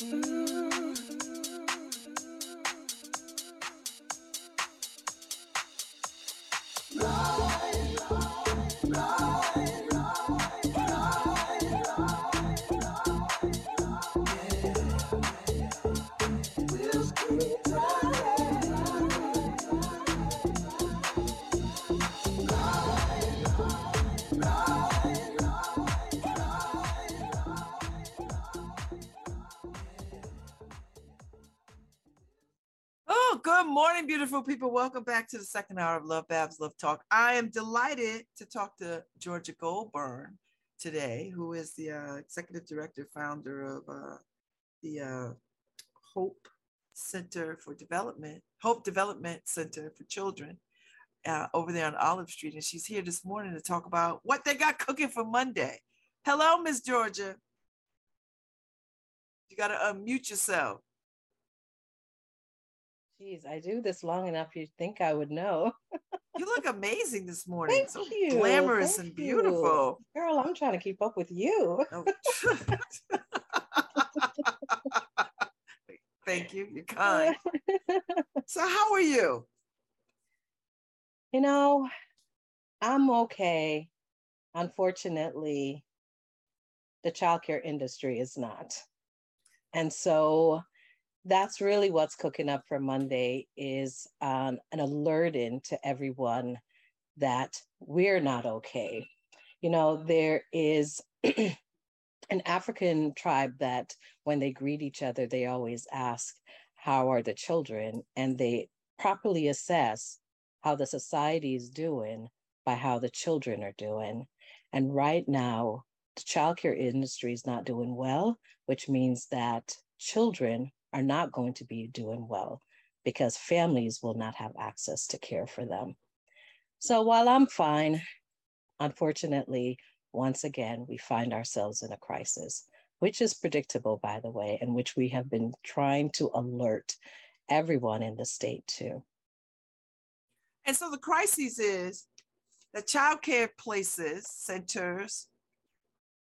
Mm-hmm. Morning, beautiful people. Welcome back to the second hour of Love Babz Love Talk. I am delighted to talk to Georgia Goldburn today, who is the uh, executive director, founder of uh, the uh, Hope Center for Development, Hope Development Center for Children uh, over there on Olive Street. And she's here this morning to talk about what they got cooking for Monday. Hello, Miss Georgia. You got to unmute yourself. Geez, I do this long enough. You'd think I would know. you look amazing this morning. Thank so you. Glamorous Thank and beautiful. You. Girl, I'm trying to keep up with you. Oh. Thank you. You're kind. so, how are you? You know, I'm okay. Unfortunately, the childcare industry is not. And so that's really what's cooking up for Monday is um, an alerting to everyone that we're not okay. You know, there is an African tribe that when they greet each other, they always ask, How are the children? And they properly assess how the society is doing by how the children are doing. And right now, the childcare industry is not doing well, which means that children are not going to be doing well because families will not have access to care for them. So while I'm fine, unfortunately, once again, we find ourselves in a crisis, which is predictable, by the way, and which we have been trying to alert everyone in the state to. And so the crisis is that childcare places, centers,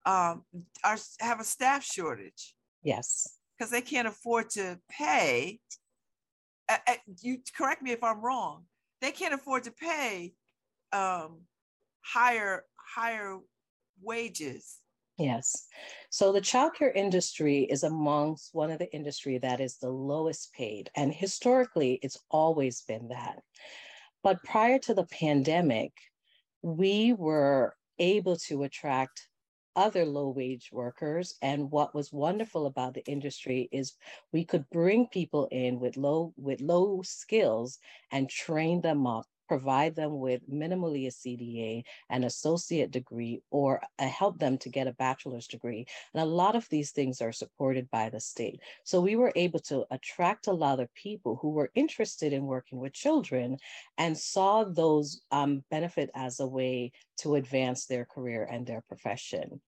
um, are have a staff shortage. Yes because they can't afford to pay. Uh, uh, you correct me if I'm wrong. They can't afford to pay um, higher higher wages. Yes. So the childcare industry is amongst one of the industry that is the lowest paid, and historically, it's always been that. But prior to the pandemic, we were able to attract other low wage workers. And what was wonderful about the industry is we could bring people in with low with low skills and train them up provide them with minimally a CDA, an associate degree, or uh, help them to get a bachelor's degree. And a lot of these things are supported by the state. So we were able to attract a lot of people who were interested in working with children and saw those um, benefit as a way to advance their career and their profession.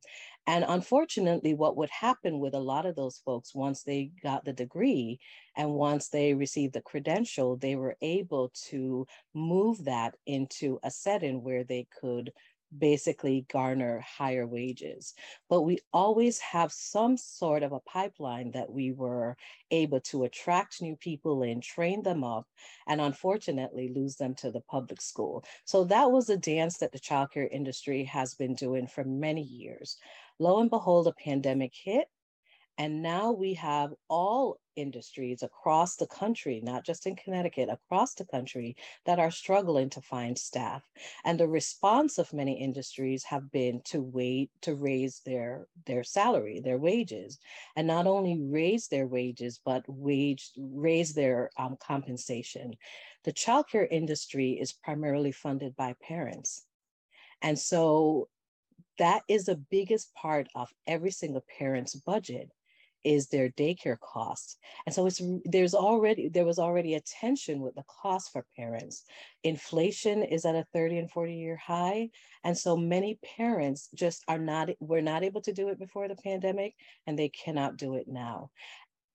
And unfortunately, what would happen with a lot of those folks once they got the degree and once they received the credential, they were able to move that into a setting where they could basically garner higher wages. But we always have some sort of a pipeline that we were able to attract new people in, train them up, and unfortunately lose them to the public school. So that was a dance that the childcare industry has been doing for many years. Lo and behold, a pandemic hit. And now we have all industries across the country, not just in Connecticut, across the country that are struggling to find staff. And the response of many industries have been to wait to raise their their salary, their wages, and not only raise their wages, but wage raise their um, compensation. The childcare industry is primarily funded by parents. And so that is the biggest part of every single parent's budget is their daycare costs. And so it's there's already there was already a tension with the cost for parents. Inflation is at a 30 and 40 year high. And so many parents just are not were not able to do it before the pandemic and they cannot do it now.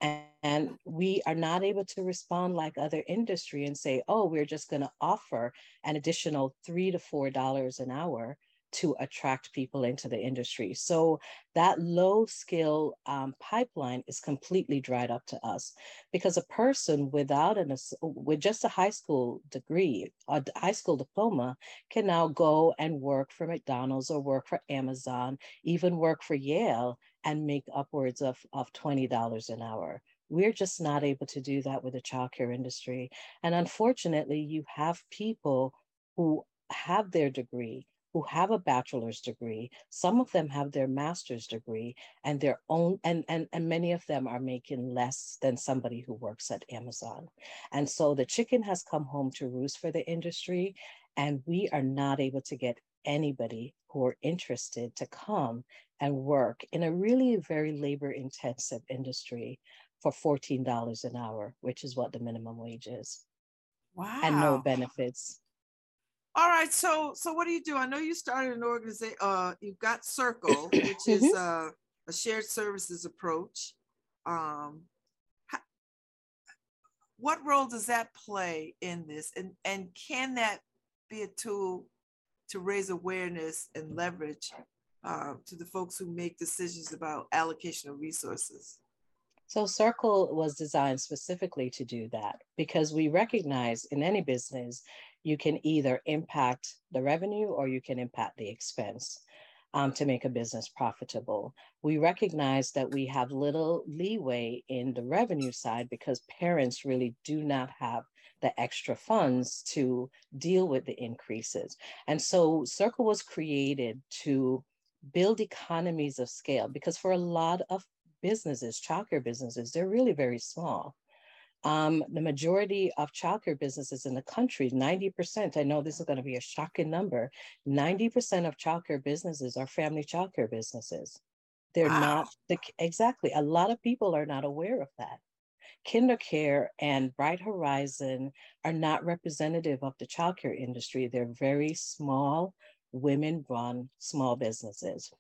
And, we are not able to respond like other industry and say, oh, we're just going to offer an additional three to four dollars an hour to attract people into the industry. So that low skill um, pipeline is completely dried up to us because a person without an with just a high school degree, a high school diploma, can now go and work for McDonald's or work for Amazon, even work for Yale, and make upwards of of twenty dollars an hour. We're just not able to do that with the childcare industry, and unfortunately, you have people who have their degree who have a bachelor's degree some of them have their master's degree and their own and, and and many of them are making less than somebody who works at amazon. And so the chicken has come home to roost for the industry and we are not able to get anybody who are interested to come and work in a really very labor intensive industry for $14 an hour which is what the minimum wage is. Wow and no benefits all right, so so what do you do? I know you started an organization. Uh, you've got Circle, which is mm-hmm. uh, a shared services approach. Um, how, what role does that play in this, and and can that be a tool to raise awareness and leverage uh, to the folks who make decisions about allocation of resources? So Circle was designed specifically to do that because we recognize in any business you can either impact the revenue or you can impact the expense um, to make a business profitable. We recognize that we have little leeway in the revenue side because parents really do not have the extra funds to deal with the increases. And so Circle was created to build economies of scale because for a lot of businesses, childcare businesses, they're really very small. Um, the majority of childcare businesses in the country, 90%, I know this is going to be a shocking number, 90% of childcare businesses are family childcare businesses. They're wow. not the, exactly, a lot of people are not aware of that. KinderCare and Bright Horizon are not representative of the childcare industry. They're very small, women run small businesses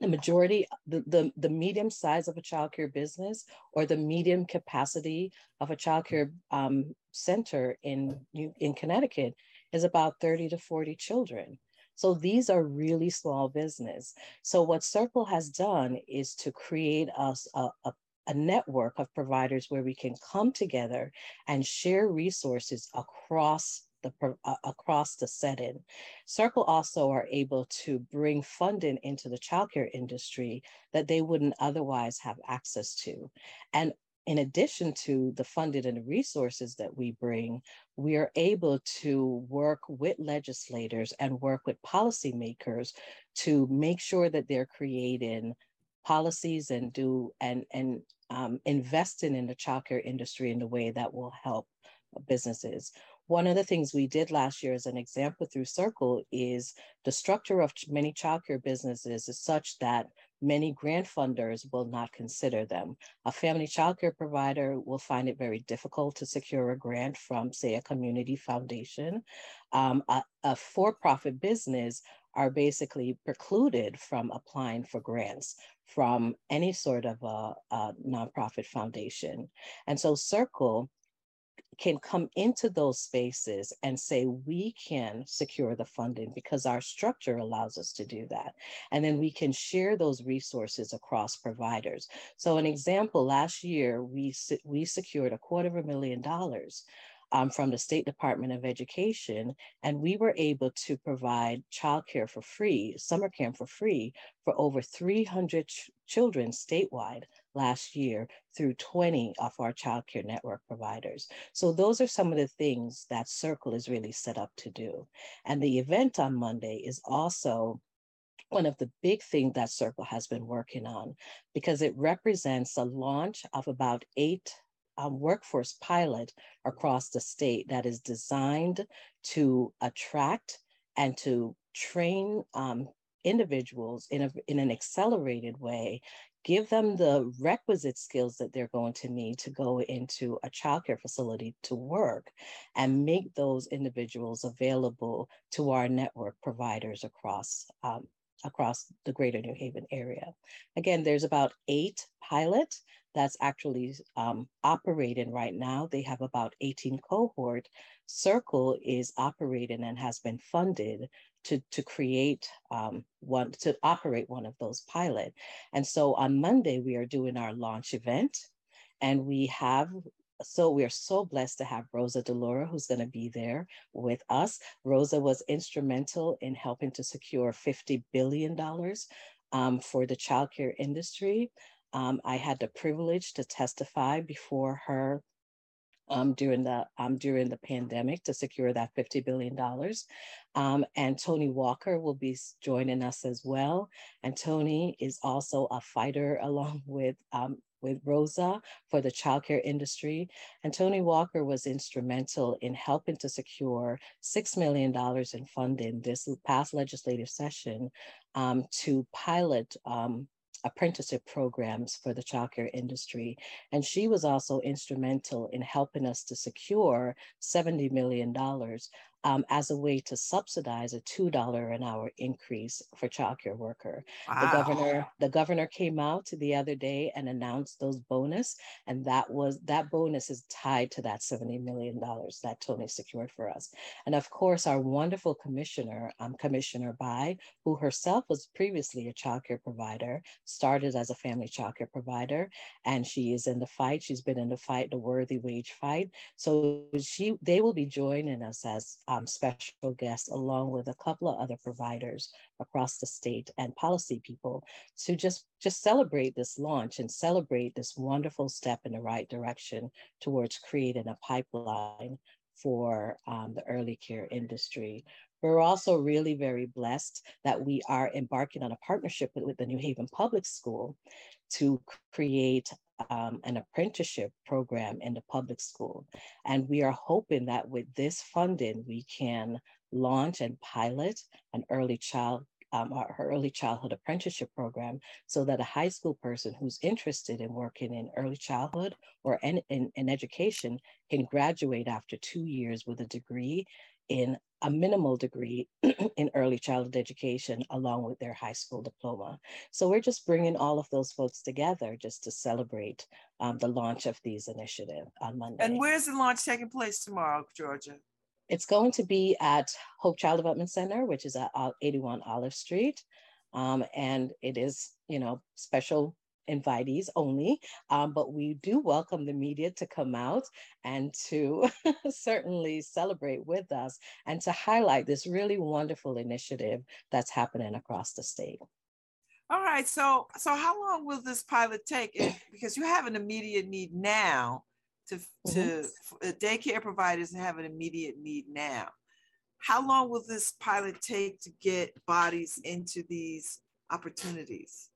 the majority, the, the, the medium size of a childcare business or the medium capacity of a childcare um, center in, in Connecticut is about 30 to 40 children. So these are really small business. So what Circle has done is to create us a, a, a network of providers where we can come together and share resources across the uh, across the setting. Circle also are able to bring funding into the childcare industry that they wouldn't otherwise have access to. And in addition to the funding and resources that we bring, we are able to work with legislators and work with policymakers to make sure that they're creating policies and do and and um, investing in the childcare industry in a way that will help businesses. One of the things we did last year as an example through Circle is the structure of many childcare businesses is such that many grant funders will not consider them. A family childcare provider will find it very difficult to secure a grant from, say, a community foundation. Um, a, a for-profit business are basically precluded from applying for grants from any sort of a, a nonprofit foundation. And so Circle can come into those spaces and say, we can secure the funding because our structure allows us to do that. And then we can share those resources across providers. So an example, last year, we, we secured a quarter of a million dollars um, from the State Department of Education, and we were able to provide childcare for free, summer camp for free, for over 300 ch- children statewide last year through 20 of our childcare network providers. So those are some of the things that Circle is really set up to do. And the event on Monday is also one of the big things that Circle has been working on because it represents a launch of about eight um, workforce pilot across the state that is designed to attract and to train um, individuals in, a, in an accelerated way give them the requisite skills that they're going to need to go into a childcare facility to work and make those individuals available to our network providers across um, across the greater New Haven area. Again, there's about eight pilot that's actually um, operating right now. They have about 18 cohort. Circle is operating and has been funded to, to create um, one, to operate one of those pilot. And so on Monday, we are doing our launch event and we have so we are so blessed to have Rosa DeLauro, who's going to be there with us. Rosa was instrumental in helping to secure $50 billion um, for the childcare industry. Um, I had the privilege to testify before her um, during the um, during the pandemic to secure that $50 billion. Um, and Toni Walker will be joining us as well. And Toni is also a fighter along with um, with Rosa for the childcare industry. And Toni Walker was instrumental in helping to secure $6 million in funding this past legislative session um, to pilot um, apprenticeship programs for the childcare industry. And she was also instrumental in helping us to secure $70 million um, as a way to subsidize a $2 an hour increase for childcare worker. Wow. The governor, the governor came out the other day and announced those bonus, and that was that bonus is tied to that $70 million that Toni secured for us. And of course, our wonderful commissioner, um, Commissioner Bye, who herself was previously a childcare provider, started as a family childcare provider, and she is in the fight. She's been in the fight, the worthy wage fight. So she they will be joining us as um, special guests, along with a couple of other providers across the state and policy people to just, just celebrate this launch and celebrate this wonderful step in the right direction towards creating a pipeline for um, the early care industry. We're also really very blessed that we are embarking on a partnership with, with the New Haven Public School to create um, an apprenticeship program in the public school. And we are hoping that with this funding, we can launch and pilot an early child um, our early childhood apprenticeship program so that a high school person who's interested in working in early childhood or in, in, in education can graduate after two years with a degree in a minimal degree in early childhood education along with their high school diploma. So we're just bringing all of those folks together just to celebrate um, the launch of these initiatives on Monday. And where's the launch taking place tomorrow, Georgia? It's going to be at Hope Child Development Center, which is at 81 Olive Street. Um, and it is, you know, special invitees only, um, but we do welcome the media to come out and to certainly celebrate with us and to highlight this really wonderful initiative that's happening across the state. All right, so so how long will this pilot take? Because you have an immediate need now to to mm-hmm. daycare providers have an immediate need now. How long will this pilot take to get bodies into these opportunities?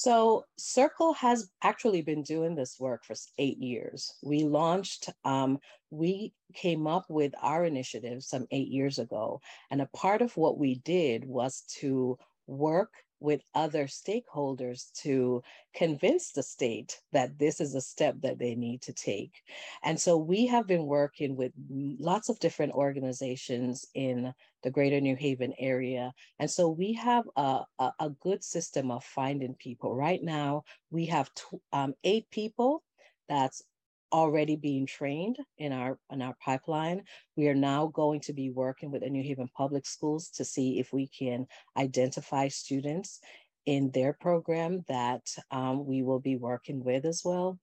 So Circle has actually been doing this work for eight years. We launched, um, we came up with our initiative some eight years ago. And a part of what we did was to work with other stakeholders to convince the state that this is a step that they need to take. And so we have been working with lots of different organizations in the greater New Haven area. And so we have a, a, a good system of finding people. Right now, we have um, eight people that's already being trained in our in our pipeline. We are now going to be working with the New Haven Public Schools to see if we can identify students in their program that um, we will be working with as well.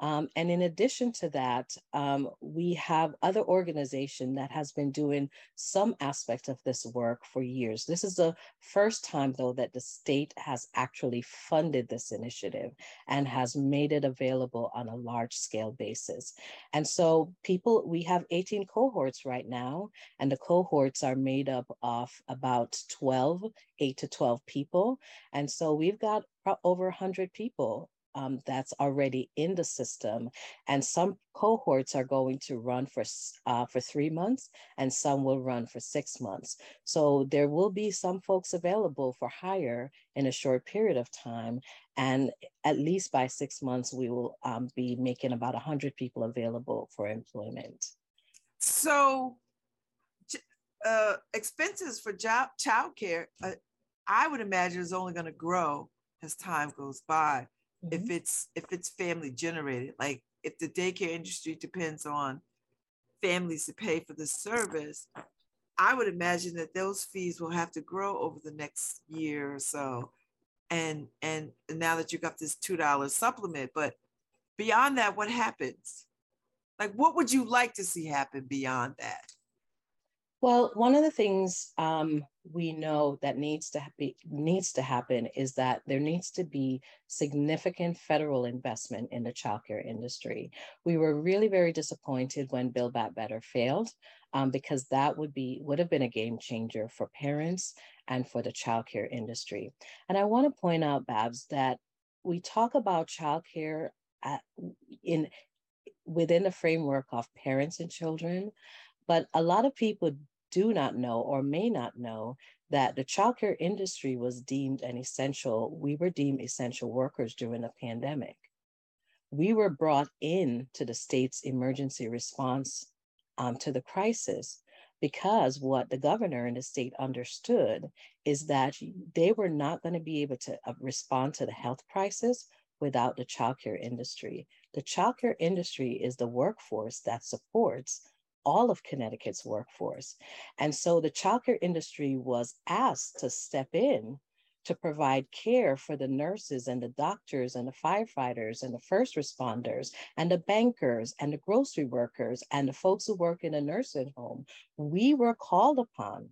Um, and in addition to that, um, we have other organization that has been doing some aspect of this work for years. This is the first time though that the state has actually funded this initiative and has made it available on a large scale basis. And so people, we have 18 cohorts right now, and the cohorts are made up of about 12, eight to 12 people. And so we've got over 100 people um, that's already in the system. And some cohorts are going to run for, uh, for three months and some will run for six months. So there will be some folks available for hire in a short period of time. And at least by six months, we will um, be making about 100 people available for employment. So uh, expenses for job childcare, uh, I would imagine is only going to grow as time goes by mm-hmm. if it's if it's family generated. Like if the daycare industry depends on families to pay for the service, I would imagine that those fees will have to grow over the next year or so. And and now that you got this two dollar supplement, but beyond that, what happens? Like, what would you like to see happen beyond that? Well, one of the things um, we know that needs to be needs to happen is that there needs to be significant federal investment in the childcare industry. We were really very disappointed when Build Back Better failed, um, because that would be would have been a game changer for parents and for the childcare industry. And I want to point out, Babz, that we talk about childcare at, in within the framework of parents and children, but a lot of people do not know or may not know that the childcare industry was deemed an essential, we were deemed essential workers during the pandemic. We were brought in to the state's emergency response um, to the crisis because what the governor and the state understood is that they were not going to be able to uh, respond to the health crisis without the childcare industry. The childcare industry is the workforce that supports all of Connecticut's workforce. And so the childcare industry was asked to step in to provide care for the nurses and the doctors and the firefighters and the first responders and the bankers and the grocery workers and the folks who work in a nursing home. We were called upon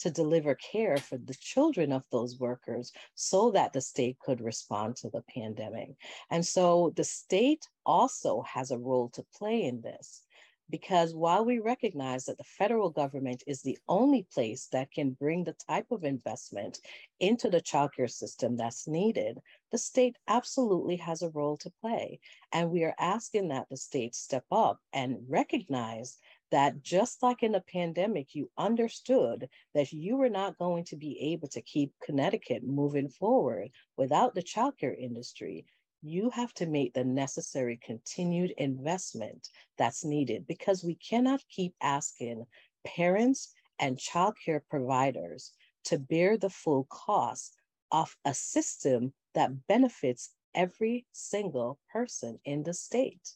to deliver care for the children of those workers so that the state could respond to the pandemic. And so the state also has a role to play in this because while we recognize that the federal government is the only place that can bring the type of investment into the childcare system that's needed, the state absolutely has a role to play. And we are asking that the state step up and recognize that just like in the pandemic, you understood that you were not going to be able to keep Connecticut moving forward without the childcare industry you have to make the necessary continued investment that's needed because we cannot keep asking parents and childcare providers to bear the full cost of a system that benefits every single person in the state.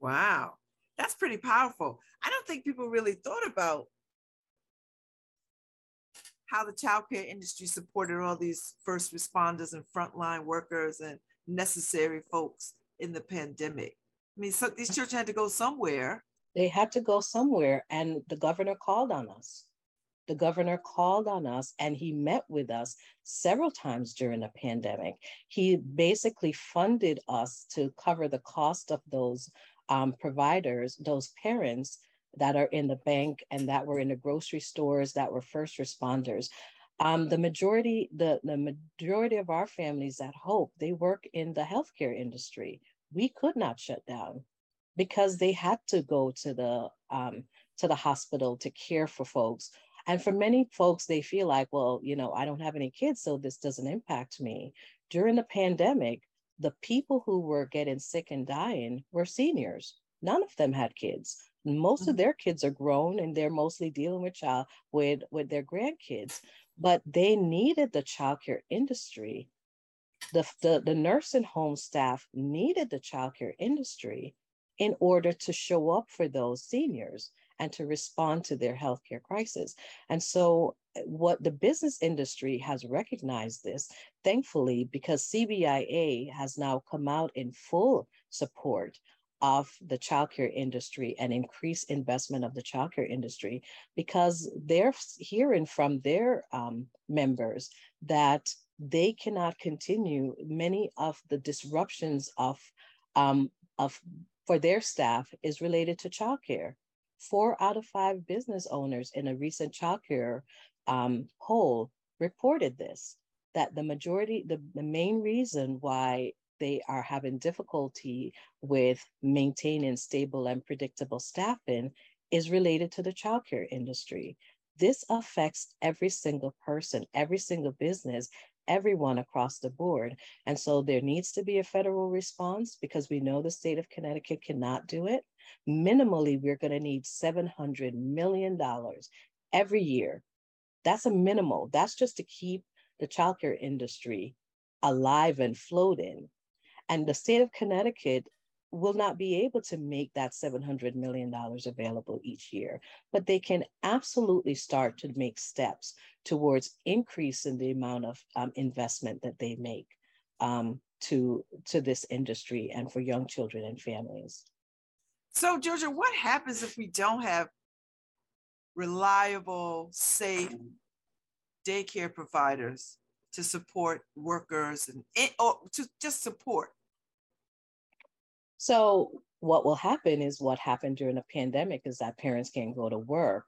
Wow, that's pretty powerful. I don't think people really thought about how the childcare industry supported all these first responders and frontline workers and necessary folks in the pandemic. I mean, so these children had to go somewhere. They had to go somewhere, and the governor called on us. The governor called on us and he met with us several times during the pandemic. He basically funded us to cover the cost of those um, providers, those parents that are in the bank and that were in the grocery stores that were first responders. Um, the majority, the, the majority of our families at Hope, they work in the healthcare industry. We could not shut down because they had to go to the um, to the hospital to care for folks. And for many folks, they feel like, well, you know, I don't have any kids, so this doesn't impact me. During the pandemic, the people who were getting sick and dying were seniors. None of them had kids. Most mm-hmm. of their kids are grown and they're mostly dealing with child with, with their grandkids but they needed the childcare industry. The, the, the nursing home staff needed the childcare industry in order to show up for those seniors and to respond to their healthcare crisis. And so, eh, what the business industry has recognized this, thankfully, because CBIA has now come out in full support of the childcare industry and increase investment of the childcare industry because they're hearing from their um, members that they cannot continue many of the disruptions of um, of for their staff is related to childcare. Four out of five business owners in a recent childcare um, poll reported this that the majority, the, the main reason why they are having difficulty with maintaining stable and predictable staffing is related to the childcare industry. This affects every single person, every single business, everyone across the board. And so there needs to be a federal response because we know the state of Connecticut cannot do it. Minimally, we're going to need $700 million every year. That's a minimal. That's just to keep the childcare industry alive and floating. And the state of Connecticut will not be able to make that $700 million available each year, but they can absolutely start to make steps towards increasing the amount of um, investment that they make um, to, to this industry and for young children and families. So, Georgia, what happens if we don't have reliable, safe daycare providers to support workers and or to just support so what will happen is what happened during the pandemic is that parents can't go to work.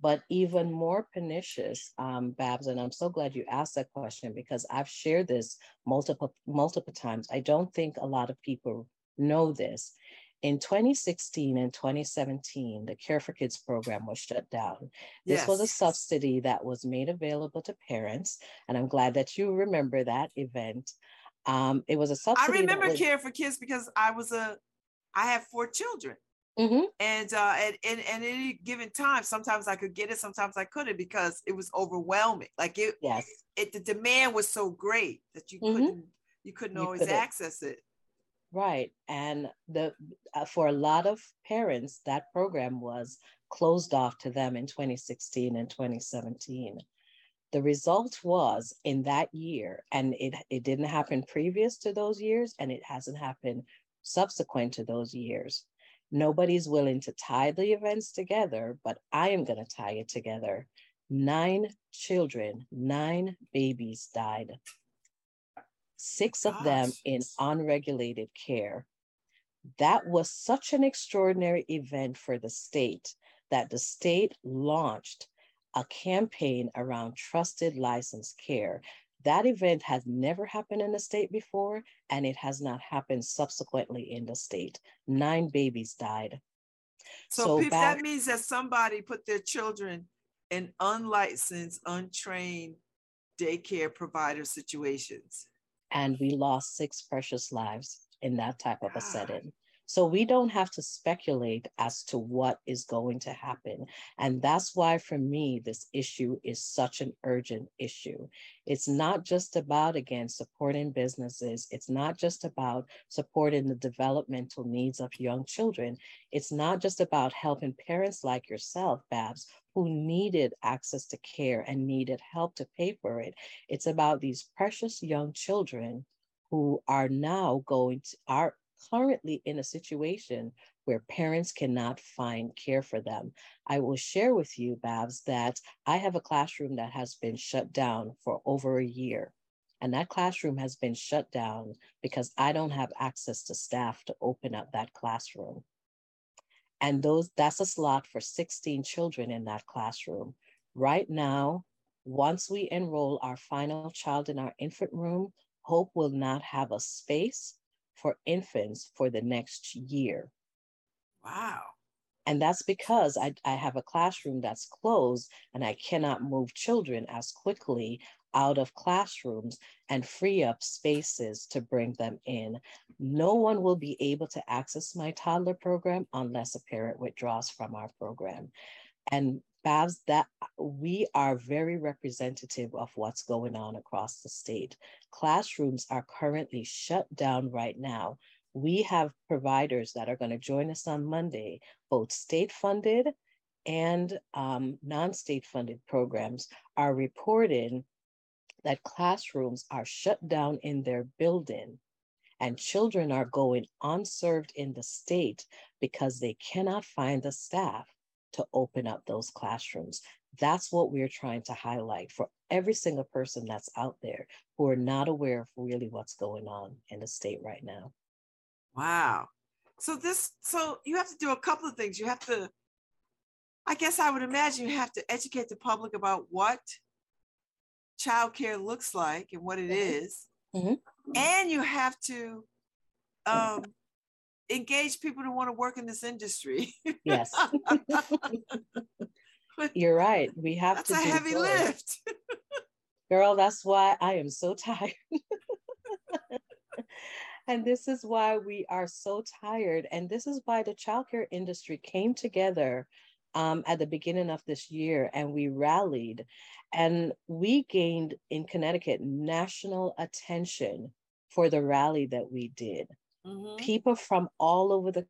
But even more pernicious, um, Babz, and I'm so glad you asked that question because I've shared this multiple multiple times. I don't think a lot of people know this. In 2016 and 2017, the Care for Kids program was shut down. This yes. was a subsidy that was made available to parents, and I'm glad that you remember that event. Um, it was a subsidy. I remember was, Care for Kids because I was a, I have four children. Mm-hmm. And uh, at, and, and at any given time, sometimes I could get it, sometimes I couldn't because it was overwhelming. Like it, yes, it, the demand was so great that you mm-hmm. couldn't, you couldn't you always couldn't. access it. Right, and the uh, for a lot of parents, that program was closed off to them in 2016 and 2017 the result was in that year, and it, it didn't happen previous to those years, and it hasn't happened subsequent to those years. Nobody's willing to tie the events together, but I am going to tie it together. Nine children, nine babies died, six of them in unregulated care. That was such an extraordinary event for the state that the state launched a campaign around trusted licensed care. That event has never happened in the state before, and it has not happened subsequently in the state. Nine babies died. So, so back, that means that somebody put their children in unlicensed, untrained daycare provider situations. And we lost six precious lives in that type of a setting. So we don't have to speculate as to what is going to happen. And that's why, for me, this issue is such an urgent issue. It's not just about, again, supporting businesses, it's not just about supporting the developmental needs of young children. It's not just about helping parents like yourself, Babz, who needed access to care and needed help to pay for it. It's about these precious young children who are now going to are currently in a situation where parents cannot find care for them. I will share with you, Babz, that I have a classroom that has been shut down for over a year. And that classroom has been shut down because I don't have access to staff to open up that classroom. And those that's a slot for 16 children in that classroom. Right now, once we enroll our final child in our infant room, Hope will not have a space for infants for the next year. Wow. And that's because I, I have a classroom that's closed and I cannot move children as quickly out of classrooms and free up spaces to bring them in. No one will be able to access my toddler program unless a parent withdraws from our program. And Babz, that we are very representative of what's going on across the state. Classrooms are currently shut down right now. We have providers that are going to join us on Monday, both state funded and um, non state funded programs are reporting that classrooms are shut down in their building and children are going unserved in the state because they cannot find the staff to open up those classrooms. That's what we're trying to highlight for every single person that's out there who are not aware of really what's going on in the state right now. Wow. So this so you have to do a couple of things. You have to I guess I would imagine you have to educate the public about what childcare looks like and what it mm-hmm. Mm-hmm. And you have to um, engage people to want to work in this industry. Yes. You're right. We have that's to. That's a heavy good. lift. Girl, that's why I am so tired. and this is why we are so tired. And this is why the childcare industry came together um, at the beginning of this year and we rallied and we gained in Connecticut national attention for the rally that we did. Mm-hmm. People from all over the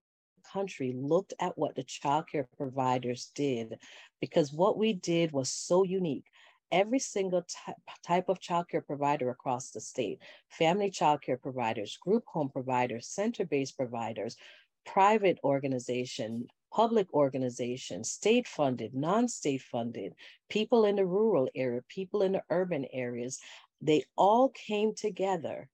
country looked at what the childcare providers did because what we did was so unique. Every single t- type of childcare provider across the state family childcare providers, group home providers, center based providers, private organization, public organization, state funded, non state funded, people in the rural area, people in the urban areas, they all came together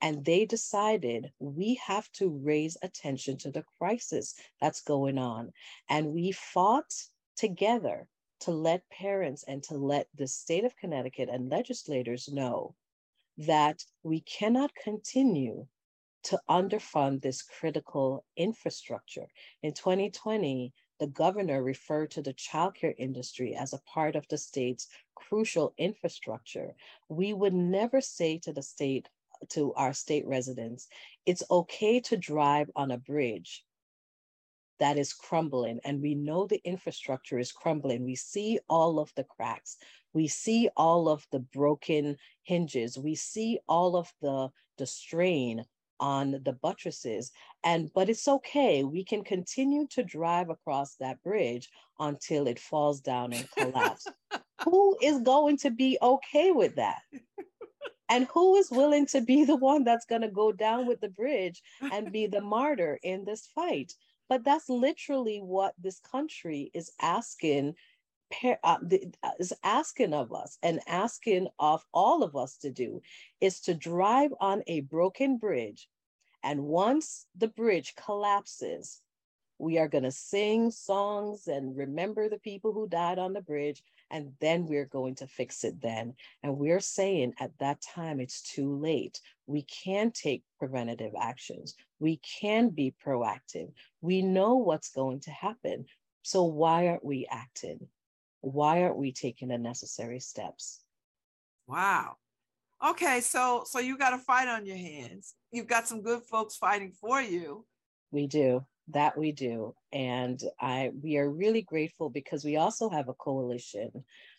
and they decided we have to raise attention to the crisis that's going on. And we fought together to let parents and to let the state of Connecticut and legislators know that we cannot continue to underfund this critical infrastructure. In 2020, the governor referred to the childcare industry as a part of the state's crucial infrastructure. We would never say to the state, to our state residents, it's okay to drive on a bridge that is crumbling and we know the infrastructure is crumbling. We see all of the cracks. We see all of the broken hinges. We see all of the, the strain on the buttresses and but it's okay we can continue to drive across that bridge until it falls down and collapses who is going to be okay with that and who is willing to be the one that's going to go down with the bridge and be the martyr in this fight? But that's literally what this country is asking uh, uh, is asking of us and asking of all of us to do is to drive on a broken bridge. And once the bridge collapses we are going to sing songs and remember the people who died on the bridge and then we're going to fix it then. And we're saying at that time it's too late. We can take preventative actions. We can be proactive. We know what's going to happen. So why aren't we acting? Why aren't we taking the necessary steps? Wow. Okay so so you got a fight on your hands. You've got some good folks fighting for you. We do that we do and i we are really grateful because we also have a coalition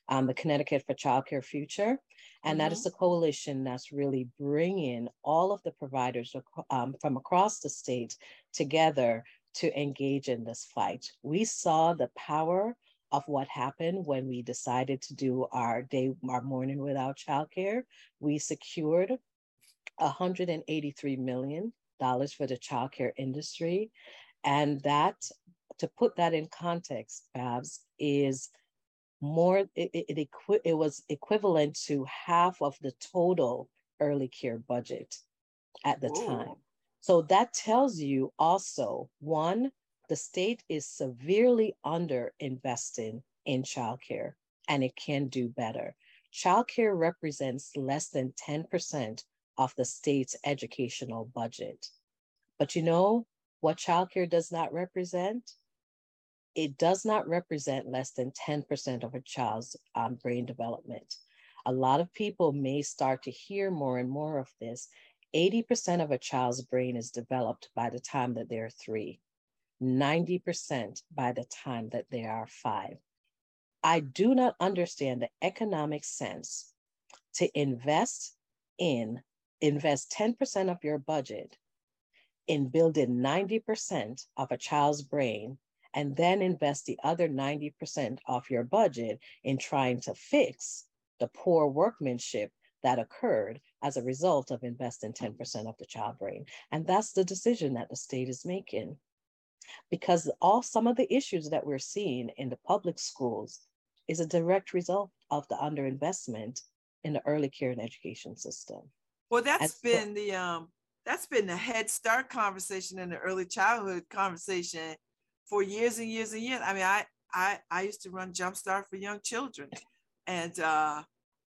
um, the connecticut for childcare future and mm-hmm. that is mm-hmm. a coalition that's really bringing all of the providers um, from across the state together to engage in this fight we saw the power of what happened when we decided to do our day our morning without childcare we secured 183 million dollars for the childcare industry and that, to put that in context, Babz, is more, it, it, it, it was equivalent to half of the total early care budget at the Ooh. time. So that tells you also one, the state is severely under investing in childcare and it can do better. Childcare represents less than 10% of the state's educational budget. But you know, what childcare does not represent, it does not represent less than 10% of a child's um, brain development. A lot of people may start to hear more and more of this. 80% of a child's brain is developed by the time that they're three, 90% by the time that they are five. I do not understand the economic sense to invest in, invest 10% of your budget in building 90% of a child's brain and then invest the other 90% of your budget in trying to fix the poor workmanship that occurred as a result of investing 10% of the child brain. And that's the decision that the state is making. Because all some of the issues that we're seeing in the public schools is a direct result of the underinvestment in the early care and education system. Well, that's As been the um that's been the head start conversation and the early childhood conversation for years and years and years. I mean, I I, I used to run Jumpstart for young children, and uh,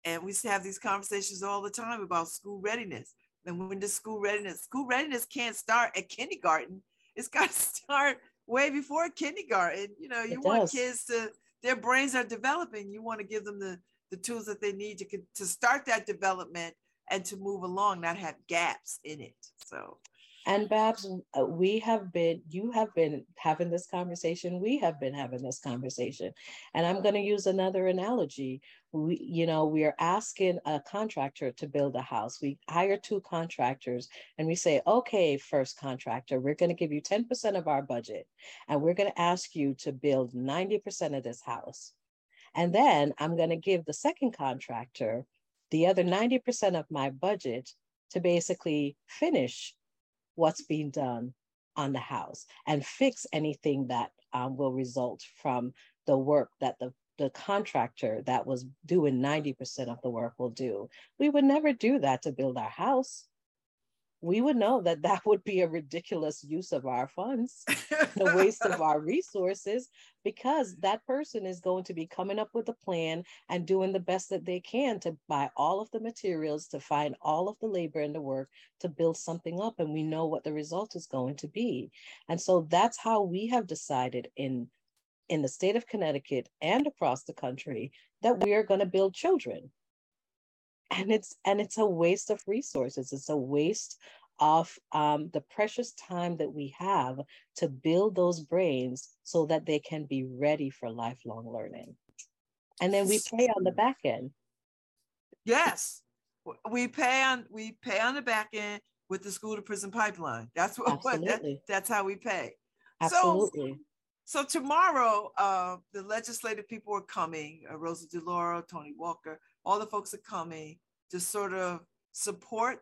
and we used to have these conversations all the time about school readiness. And when does school readiness, school readiness can't start at kindergarten. It's got to start way before kindergarten. You know, you it want does. kids to their brains are developing. You want to give them the the tools that they need to to start that development and to move along, not have gaps in it. So And Babz, uh, we have been, you have been having this conversation. We have been having this conversation. And I'm going to use another analogy. We, you know, we are asking a contractor to build a house. We hire two contractors and we say, okay, first contractor, we're going to give you 10% of our budget. And we're going to ask you to build 90% of this house. And then I'm going to give the second contractor the other 90% of my budget to basically finish what's being done on the house and fix anything that um, will result from the work that the, the contractor that was doing 90% of the work will do. We would never do that to build our house we would know that that would be a ridiculous use of our funds, the waste of our resources, because that person is going to be coming up with a plan and doing the best that they can to buy all of the materials, to find all of the labor and the work to build something up. And we know what the result is going to be. And so that's how we have decided in in the state of Connecticut and across the country that we are going to build children and it's and it's a waste of resources. It's a waste of um, the precious time that we have to build those brains so that they can be ready for lifelong learning. And then we pay on the back end. Yes. We pay on we pay on the back end with the school to prison pipeline. That's what, what that, that's how we pay. Absolutely. so, so tomorrow uh, the legislative people are coming uh, Rosa DeLauro Toni Walker all the folks are coming to sort of support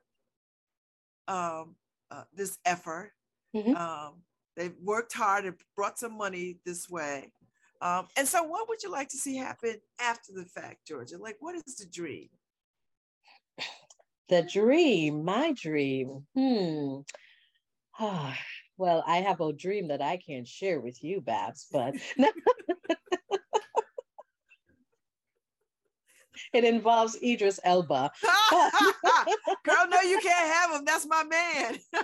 um, uh, this effort. Mm-hmm. Um, they've worked hard and brought some money this way. Um, and so, what would you like to see happen after the fact, Georgia? Like, what is the dream? The dream, my dream. Hmm. well, I have a dream that I can't share with you, Babz, but it involves Idris Elba. Girl, no, you can't have him. That's my man.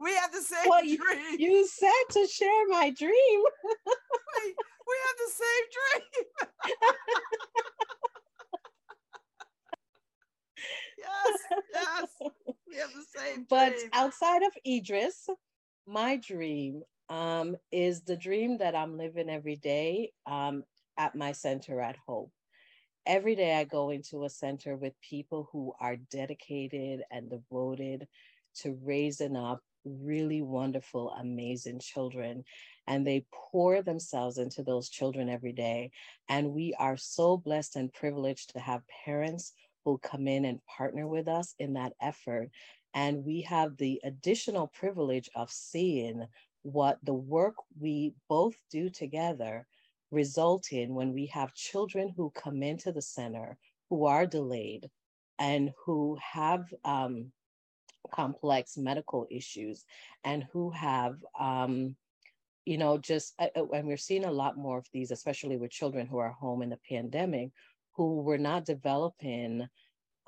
we have the same well, dream. You said to share my dream. we, we have the same dream. yes, yes. We have the same But outside of Idris, my dream um, is the dream that I'm living every day um, at my center at Hope every day I go into a center with people who are dedicated and devoted to raising up really wonderful, amazing children. And they pour themselves into those children every day. And we are so blessed and privileged to have parents who come in and partner with us in that effort. And we have the additional privilege of seeing what the work we both do together result in when we have children who come into the center who are delayed and who have um, complex medical issues and who have um, you know just uh, uh, and we're seeing a lot more of these especially with children who are home in the pandemic who were not developing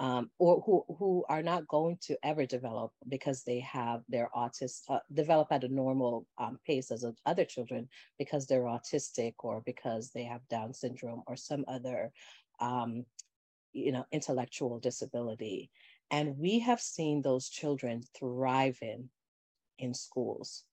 um, or who, who are not going to ever develop because they have their autism uh, develop at a normal um, pace as other children because they're autistic or because they have Down syndrome or some other, um, you know, intellectual disability. And we have seen those children thriving in schools.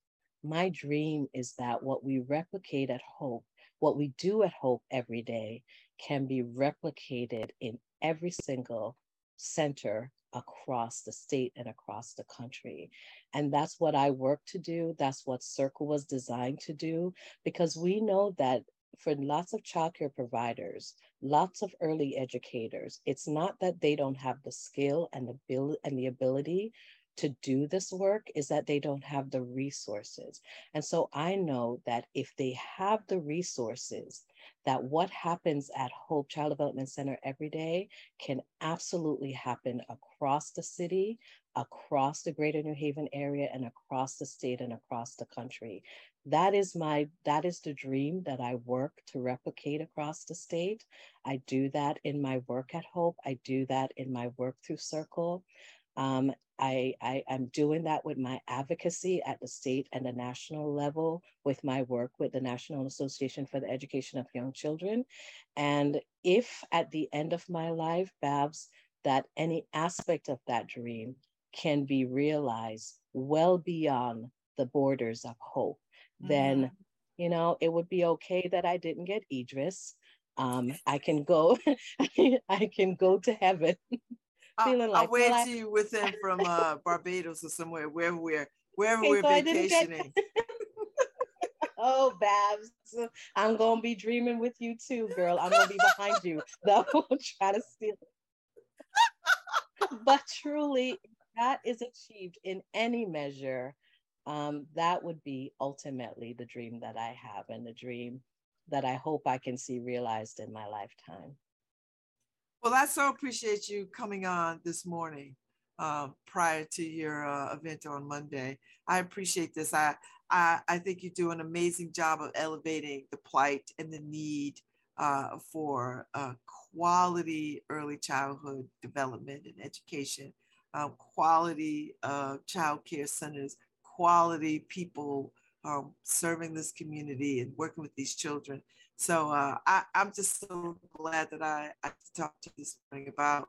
My dream is that what we replicate at Hope, what we do at Hope every day, can be replicated in every single center across the state and across the country. And that's what I work to do. That's what Circle was designed to do, because we know that for lots of childcare providers, lots of early educators, it's not that they don't have the skill and the ability and the ability to do this work is that they don't have the resources. And so I know that if they have the resources, that what happens at Hope Child Development Center every day can absolutely happen across the city, across the greater New Haven area, and across the state and across the country. That is my that is the dream that I work to replicate across the state. I do that in my work at Hope. I do that in my work through Circle. Um, I, I am doing that with my advocacy at the state and the national level with my work with the National Association for the Education of Young Children. And if at the end of my life, Babz, that any aspect of that dream can be realized well beyond the borders of hope, mm-hmm. then you know it would be okay that I didn't get Idris. Um, I can go, I can go to heaven. I'll, like, I'll wait well, you with him from uh, Barbados or somewhere, wherever we're wherever okay, we're so vacationing. Oh, Babz, I'm gonna be dreaming with you too, girl. I'm gonna be behind you. Though try to steal It. but truly, that is achieved in any measure, um, that would be ultimately the dream that I have and the dream that I hope I can see realized in my lifetime. Well, I so appreciate you coming on this morning uh, prior to your uh, event on Monday. I appreciate this. I, I, I think you do an amazing job of elevating the plight and the need uh, for uh, quality early childhood development and education, um, quality uh, child care centers, quality people um, serving this community and working with these children. So uh, I, am just so glad that I, I talked to you this morning about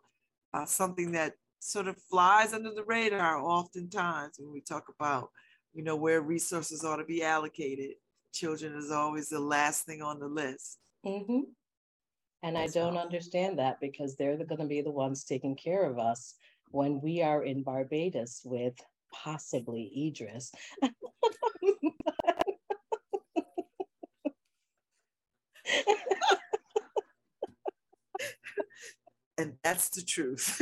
uh, something that sort of flies under the radar oftentimes when we talk about, you know, where resources ought to be allocated. Children is always the last thing on the list. Mm-hmm. And That's I don't awesome. understand that because they're going to be the ones taking care of us when we are in Barbados with possibly Idris. and that's the truth.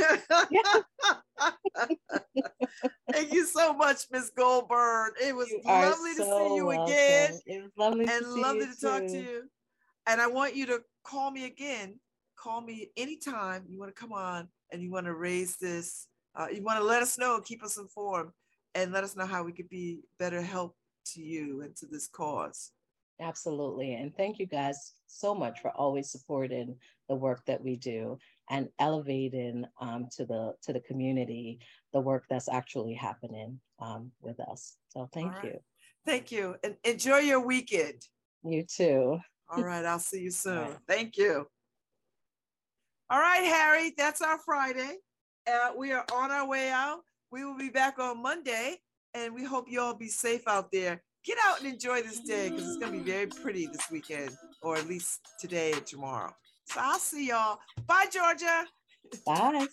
Thank you so much, Miss Goldburn. It was you lovely to see you welcome. again. It was lovely and lovely to talk to you. And I want you to call me again. Call me anytime you want to come on and you want to raise this. Uh, you want to let us know, keep us informed, and let us know how we could be better help to you and to this cause. Absolutely. And thank you guys so much for always supporting the work that we do and elevating um, to the to the community the work that's actually happening um, with us. So thank right. you. Thank you. And enjoy your weekend. You too. All right, I'll see you soon. Right. Thank you. All right, Harry, that's our Friday. Uh, we are on our way out. We will be back on Monday, and we hope you all be safe out there get out and enjoy this day because it's going to be very pretty this weekend, or at least today and tomorrow. So I'll see y'all. Bye, Georgia. Bye.